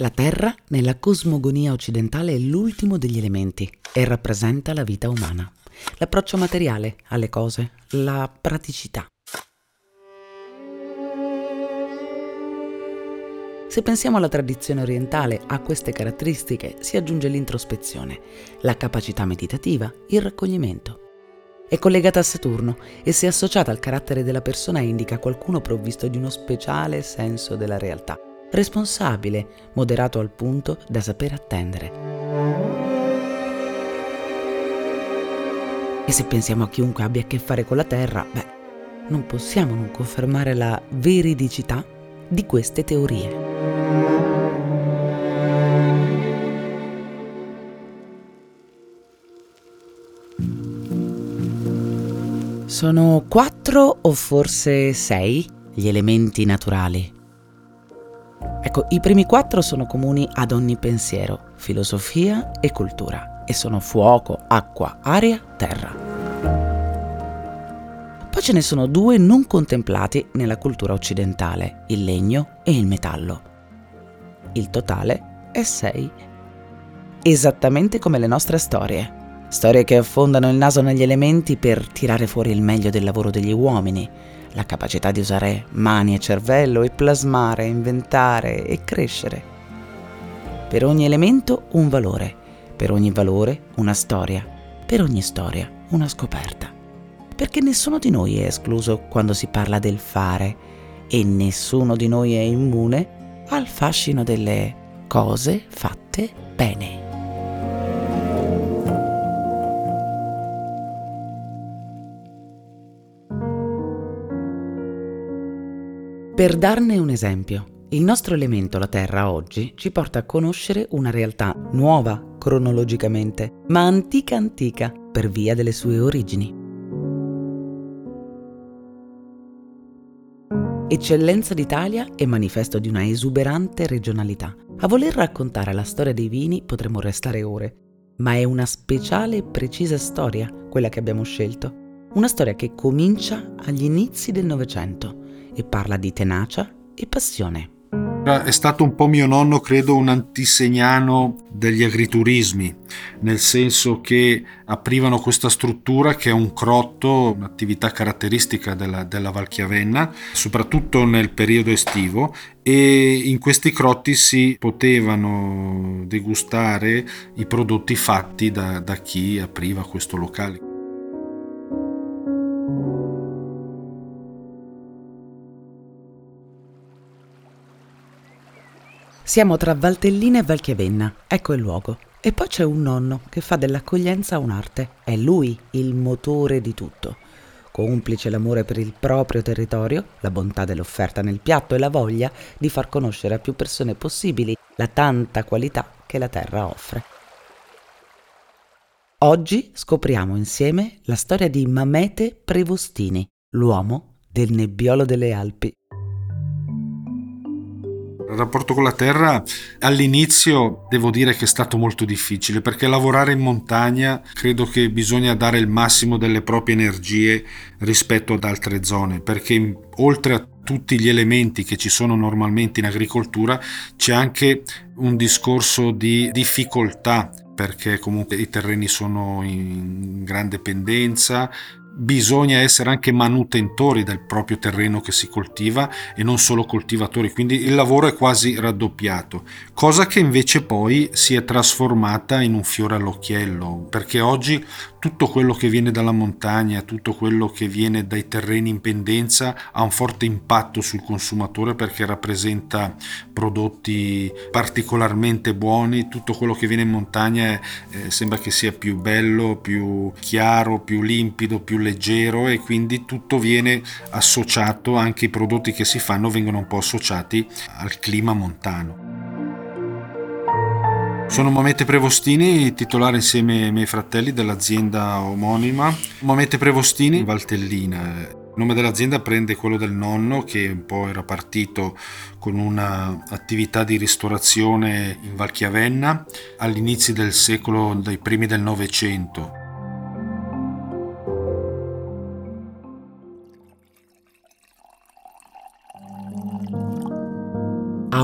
La Terra nella cosmogonia occidentale è l'ultimo degli elementi e rappresenta la vita umana, l'approccio materiale alle cose, la praticità. Se pensiamo alla tradizione orientale, a queste caratteristiche si aggiunge l'introspezione, la capacità meditativa, il raccoglimento. È collegata a Saturno e se associata al carattere della persona indica qualcuno provvisto di uno speciale senso della realtà responsabile, moderato al punto da saper attendere. E se pensiamo a chiunque abbia a che fare con la Terra, beh, non possiamo non confermare la veridicità di queste teorie. Sono quattro o forse sei gli elementi naturali Ecco, i primi quattro sono comuni ad ogni pensiero, filosofia e cultura, e sono fuoco, acqua, aria, terra. Poi ce ne sono due non contemplati nella cultura occidentale, il legno e il metallo. Il totale è sei. Esattamente come le nostre storie. Storie che affondano il naso negli elementi per tirare fuori il meglio del lavoro degli uomini, la capacità di usare mani e cervello e plasmare, inventare e crescere. Per ogni elemento un valore, per ogni valore una storia, per ogni storia una scoperta. Perché nessuno di noi è escluso quando si parla del fare e nessuno di noi è immune al fascino delle cose fatte bene. Per darne un esempio, il nostro elemento, la Terra, oggi ci porta a conoscere una realtà nuova cronologicamente, ma antica antica per via delle sue origini. Eccellenza d'Italia e manifesto di una esuberante regionalità. A voler raccontare la storia dei vini potremmo restare ore, ma è una speciale e precisa storia quella che abbiamo scelto. Una storia che comincia agli inizi del Novecento e parla di tenacia e passione. È stato un po' mio nonno, credo, un antisegnano degli agriturismi, nel senso che aprivano questa struttura che è un crotto, un'attività caratteristica della, della Valchiavenna, soprattutto nel periodo estivo, e in questi crotti si potevano degustare i prodotti fatti da, da chi apriva questo locale. Siamo tra Valtellina e Valchiavenna, ecco il luogo. E poi c'è un nonno che fa dell'accoglienza un'arte. È lui il motore di tutto. Complice l'amore per il proprio territorio, la bontà dell'offerta nel piatto e la voglia di far conoscere a più persone possibili la tanta qualità che la terra offre. Oggi scopriamo insieme la storia di Mamete Prevostini, l'uomo del nebbiolo delle Alpi. Il rapporto con la terra all'inizio devo dire che è stato molto difficile perché lavorare in montagna credo che bisogna dare il massimo delle proprie energie rispetto ad altre zone perché oltre a tutti gli elementi che ci sono normalmente in agricoltura c'è anche un discorso di difficoltà perché comunque i terreni sono in grande pendenza, bisogna essere anche manutentori del proprio terreno che si coltiva e non solo coltivatori, quindi il lavoro è quasi raddoppiato, cosa che invece poi si è trasformata in un fiore all'occhiello, perché oggi tutto quello che viene dalla montagna, tutto quello che viene dai terreni in pendenza ha un forte impatto sul consumatore perché rappresenta prodotti particolarmente buoni, tutto quello che viene in montagna eh, sembra che sia più bello, più chiaro, più limpido, più leggero e quindi tutto viene associato, anche i prodotti che si fanno vengono un po' associati al clima montano. Sono Momete Prevostini, titolare insieme ai miei fratelli dell'azienda omonima. Momete Prevostini, Valtellina. Il nome dell'azienda prende quello del nonno che un po' era partito con un'attività di ristorazione in Valchiavenna all'inizio del secolo, dai primi del Novecento.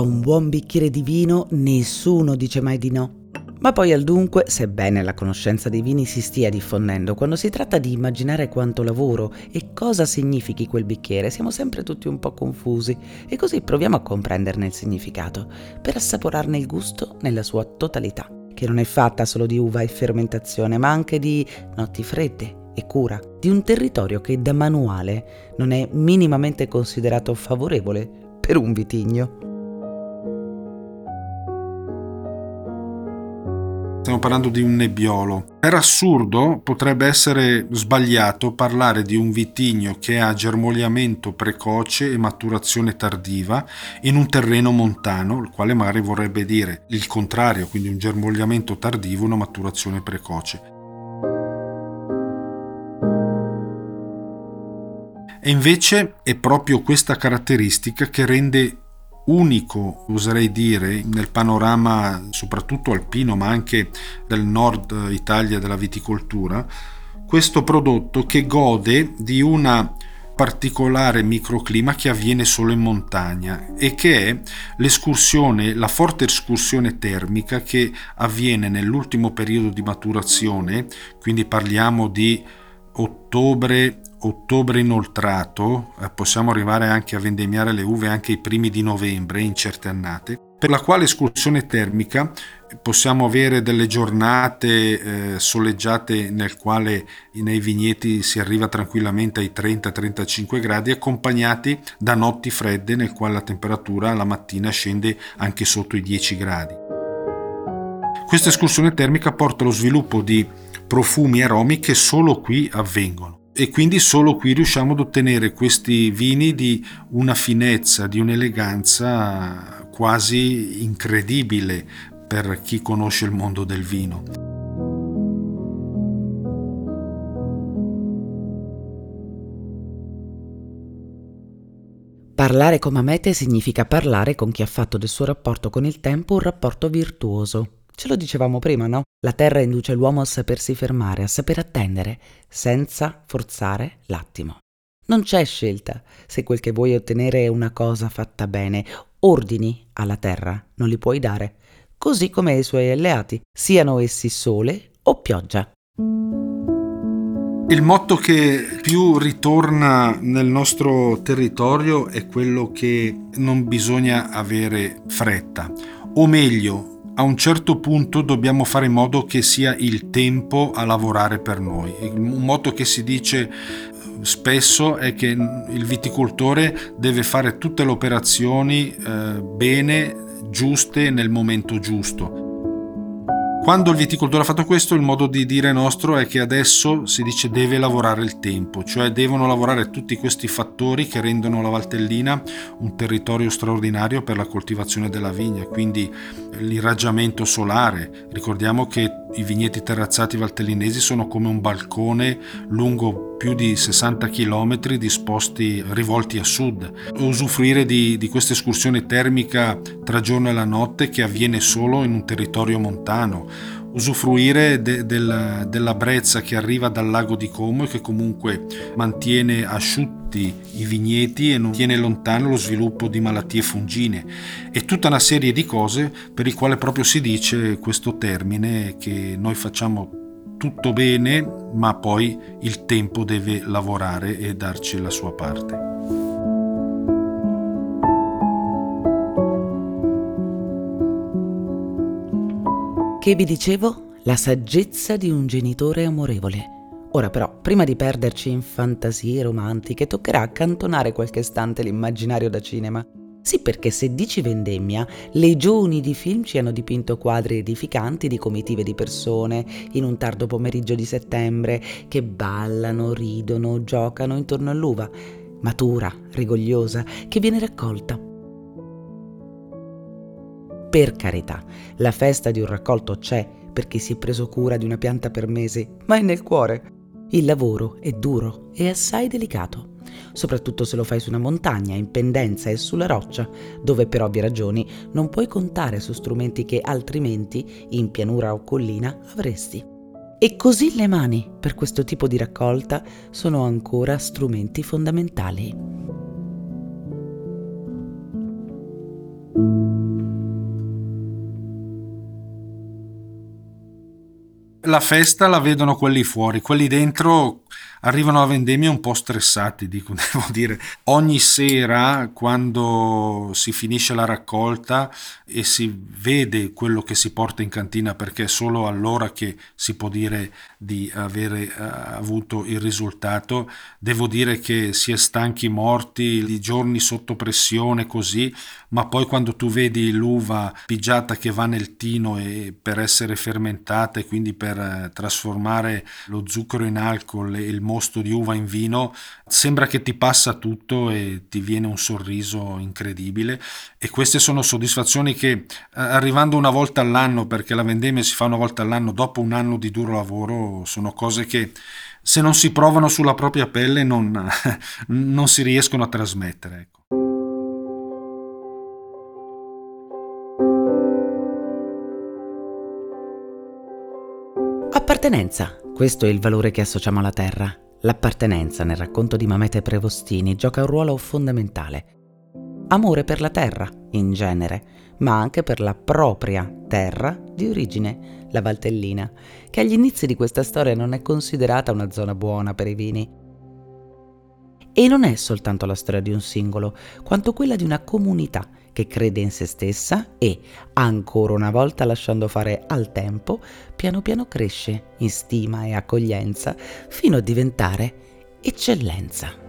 Un buon bicchiere di vino nessuno dice mai di no. Ma poi al dunque, sebbene la conoscenza dei vini si stia diffondendo, quando si tratta di immaginare quanto lavoro e cosa significhi quel bicchiere, siamo sempre tutti un po' confusi e così proviamo a comprenderne il significato, per assaporarne il gusto nella sua totalità, che non è fatta solo di uva e fermentazione, ma anche di notti fredde e cura, di un territorio che da manuale non è minimamente considerato favorevole per un vitigno. Stiamo parlando di un nebbiolo. Per assurdo potrebbe essere sbagliato parlare di un vitigno che ha germogliamento precoce e maturazione tardiva in un terreno montano, il quale magari vorrebbe dire il contrario, quindi un germogliamento tardivo e una maturazione precoce. E invece è proprio questa caratteristica che rende unico, oserei dire, nel panorama soprattutto alpino, ma anche del nord Italia della viticoltura, questo prodotto che gode di una particolare microclima che avviene solo in montagna e che è l'escursione, la forte escursione termica che avviene nell'ultimo periodo di maturazione, quindi parliamo di ottobre ottobre inoltrato, eh, possiamo arrivare anche a vendemmiare le uve anche i primi di novembre in certe annate, per la quale escursione termica possiamo avere delle giornate eh, soleggiate nel quale nei vigneti si arriva tranquillamente ai 30-35 gradi accompagnati da notti fredde nel quale la temperatura la mattina scende anche sotto i 10 gradi. Questa escursione termica porta allo sviluppo di profumi e aromi che solo qui avvengono e quindi solo qui riusciamo ad ottenere questi vini di una finezza, di un'eleganza quasi incredibile per chi conosce il mondo del vino. Parlare come Amete significa parlare con chi ha fatto del suo rapporto con il tempo un rapporto virtuoso. Ce lo dicevamo prima, no? La terra induce l'uomo a sapersi fermare, a saper attendere, senza forzare l'attimo. Non c'è scelta. Se quel che vuoi ottenere è una cosa fatta bene, ordini alla terra non li puoi dare, così come ai suoi alleati, siano essi sole o pioggia. Il motto che più ritorna nel nostro territorio è quello che non bisogna avere fretta, o meglio, a un certo punto dobbiamo fare in modo che sia il tempo a lavorare per noi. Un motto che si dice eh, spesso è che il viticoltore deve fare tutte le operazioni eh, bene, giuste, nel momento giusto. Quando il viticoltore ha fatto questo, il modo di dire nostro è che adesso si dice deve lavorare il tempo, cioè devono lavorare tutti questi fattori che rendono la Valtellina un territorio straordinario per la coltivazione della vigna, quindi l'irraggiamento solare. Ricordiamo che i vigneti terrazzati valtellinesi sono come un balcone lungo più di 60 km disposti rivolti a sud. Usufruire di, di questa escursione termica tra giorno e la notte che avviene solo in un territorio montano usufruire de, del, della brezza che arriva dal lago di Como e che comunque mantiene asciutti i vigneti e non tiene lontano lo sviluppo di malattie fungine e tutta una serie di cose per il quale proprio si dice questo termine che noi facciamo tutto bene ma poi il tempo deve lavorare e darci la sua parte. Che vi dicevo? La saggezza di un genitore amorevole. Ora però, prima di perderci in fantasie romantiche, toccherà accantonare qualche istante l'immaginario da cinema. Sì, perché se dici vendemmia, legioni di film ci hanno dipinto quadri edificanti di comitive di persone in un tardo pomeriggio di settembre che ballano, ridono, giocano intorno all'uva, matura, rigogliosa, che viene raccolta per carità, la festa di un raccolto c'è perché si è preso cura di una pianta per mesi, ma è nel cuore. Il lavoro è duro e assai delicato, soprattutto se lo fai su una montagna, in pendenza e sulla roccia, dove per ovvie ragioni non puoi contare su strumenti che altrimenti, in pianura o collina, avresti. E così le mani, per questo tipo di raccolta, sono ancora strumenti fondamentali. La festa la vedono quelli fuori, quelli dentro arrivano a vendemmia un po' stressati, dico, devo dire. Ogni sera, quando si finisce la raccolta e si vede quello che si porta in cantina, perché è solo allora che si può dire di avere uh, avuto il risultato, devo dire che si è stanchi morti, di giorni sotto pressione così, ma poi quando tu vedi l'uva pigiata che va nel tino e per essere fermentata e quindi per uh, trasformare lo zucchero in alcol e il mosto di uva in vino, sembra che ti passa tutto e ti viene un sorriso incredibile e queste sono soddisfazioni che eh, arrivando una volta all'anno, perché la vendemmia si fa una volta all'anno dopo un anno di duro lavoro, sono cose che se non si provano sulla propria pelle non, non si riescono a trasmettere. Ecco. Appartenenza, questo è il valore che associamo alla terra. L'appartenenza nel racconto di Mamete Prevostini gioca un ruolo fondamentale. Amore per la terra, in genere, ma anche per la propria terra di origine, la Valtellina, che agli inizi di questa storia non è considerata una zona buona per i vini. E non è soltanto la storia di un singolo, quanto quella di una comunità che crede in se stessa e, ancora una volta lasciando fare al tempo, piano piano cresce in stima e accoglienza fino a diventare eccellenza.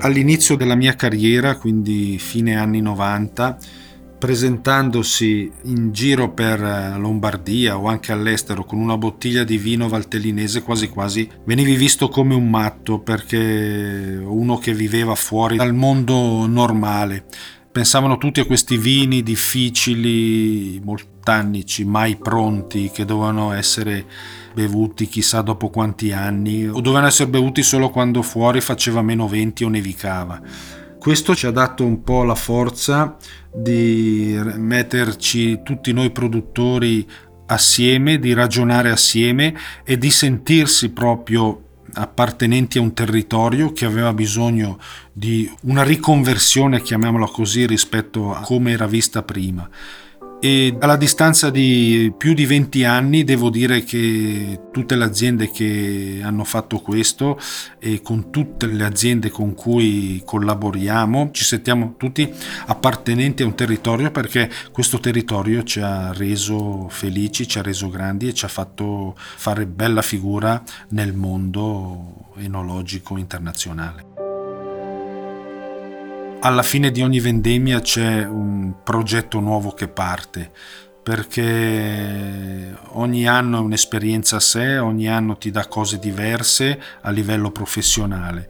All'inizio della mia carriera, quindi fine anni 90, presentandosi in giro per eh, Lombardia o anche all'estero con una bottiglia di vino valtellinese quasi quasi venivi visto come un matto perché uno che viveva fuori dal mondo normale. Pensavano tutti a questi vini difficili, moltannici, mai pronti, che dovevano essere bevuti chissà dopo quanti anni, o dovevano essere bevuti solo quando fuori faceva meno venti o nevicava questo ci ha dato un po' la forza di metterci tutti noi produttori assieme, di ragionare assieme e di sentirsi proprio appartenenti a un territorio che aveva bisogno di una riconversione, chiamiamola così, rispetto a come era vista prima e alla distanza di più di 20 anni devo dire che tutte le aziende che hanno fatto questo e con tutte le aziende con cui collaboriamo ci sentiamo tutti appartenenti a un territorio perché questo territorio ci ha reso felici, ci ha reso grandi e ci ha fatto fare bella figura nel mondo enologico internazionale alla fine di ogni vendemmia c'è un progetto nuovo che parte perché ogni anno è un'esperienza a sé, ogni anno ti dà cose diverse a livello professionale.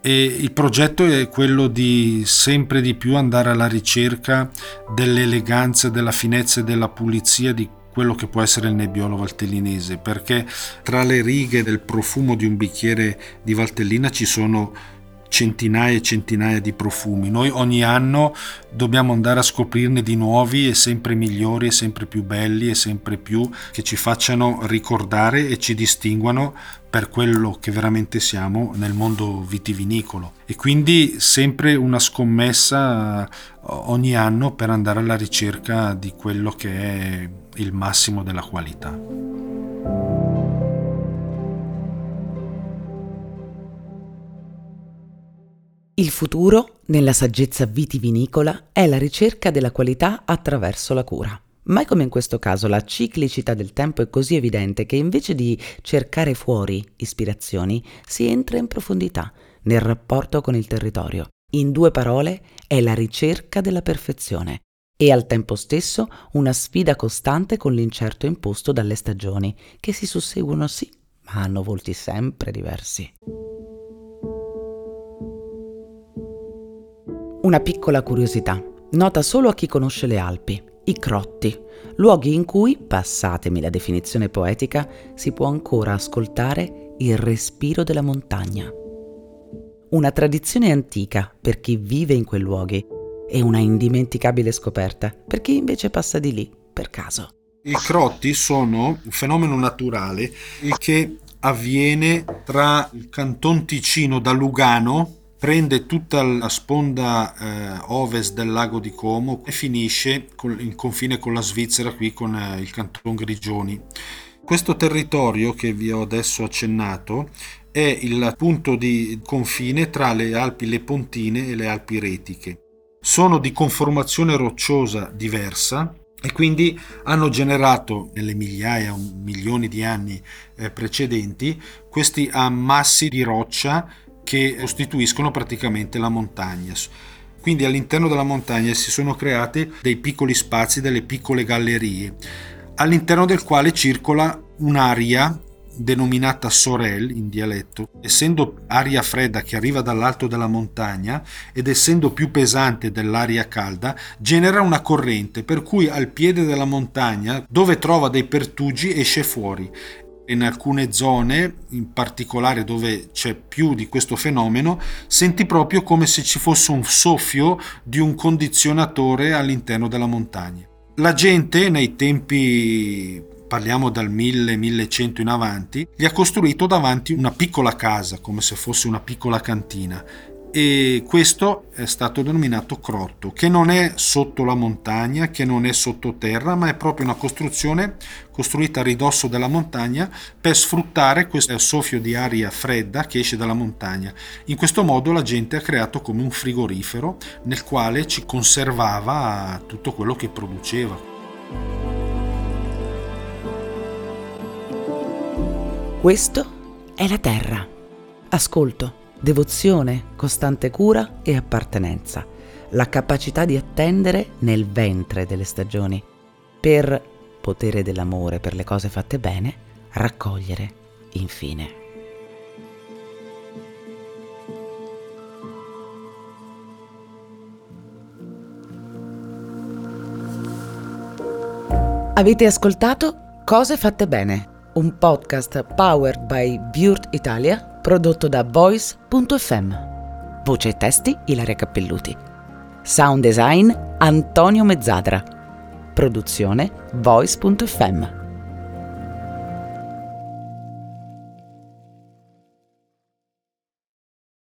E il progetto è quello di sempre di più andare alla ricerca dell'eleganza, della finezza e della pulizia di quello che può essere il nebbiolo valtellinese, perché tra le righe del profumo di un bicchiere di valtellina ci sono centinaia e centinaia di profumi. Noi ogni anno dobbiamo andare a scoprirne di nuovi e sempre migliori e sempre più belli e sempre più che ci facciano ricordare e ci distinguano per quello che veramente siamo nel mondo vitivinicolo. E quindi sempre una scommessa eh, ogni anno per andare alla ricerca di quello che è il massimo della qualità. Il futuro, nella saggezza vitivinicola, è la ricerca della qualità attraverso la cura. Mai come in questo caso la ciclicità del tempo è così evidente che invece di cercare fuori ispirazioni si entra in profondità nel rapporto con il territorio. In due parole è la ricerca della perfezione e al tempo stesso una sfida costante con l'incerto imposto dalle stagioni, che si susseguono sì, ma hanno volti sempre diversi. Una piccola curiosità, nota solo a chi conosce le Alpi, i crotti, luoghi in cui, passatemi la definizione poetica, si può ancora ascoltare il respiro della montagna. Una tradizione antica per chi vive in quei luoghi e una indimenticabile scoperta per chi invece passa di lì per caso. I crotti sono un fenomeno naturale che avviene tra il canton Ticino da Lugano prende tutta la sponda eh, ovest del lago di Como e finisce con, in confine con la Svizzera qui con eh, il canton Grigioni. Questo territorio che vi ho adesso accennato è il punto di confine tra le Alpi Lepontine e le Alpi Retiche. Sono di conformazione rocciosa diversa e quindi hanno generato nelle migliaia, milioni di anni eh, precedenti questi ammassi di roccia che costituiscono praticamente la montagna. Quindi all'interno della montagna si sono creati dei piccoli spazi, delle piccole gallerie, all'interno del quale circola un'aria denominata Sorel in dialetto, essendo aria fredda che arriva dall'alto della montagna ed essendo più pesante dell'aria calda, genera una corrente per cui al piede della montagna, dove trova dei pertugi, esce fuori in alcune zone, in particolare dove c'è più di questo fenomeno, senti proprio come se ci fosse un soffio di un condizionatore all'interno della montagna. La gente nei tempi parliamo dal 1000-1100 in avanti, gli ha costruito davanti una piccola casa, come se fosse una piccola cantina, e questo è stato denominato crotto, che non è sotto la montagna, che non è sottoterra, ma è proprio una costruzione costruita a ridosso della montagna per sfruttare questo soffio di aria fredda che esce dalla montagna. In questo modo la gente ha creato come un frigorifero nel quale ci conservava tutto quello che produceva. Questo è la terra. Ascolto devozione, costante cura e appartenenza, la capacità di attendere nel ventre delle stagioni, per potere dell'amore per le cose fatte bene, raccogliere infine. Avete ascoltato Cose fatte bene, un podcast powered by Burt Italia prodotto da Voice.fm. Voce e testi Ilaria Cappelluti. Sound design Antonio Mezzadra. Produzione Voice.fm.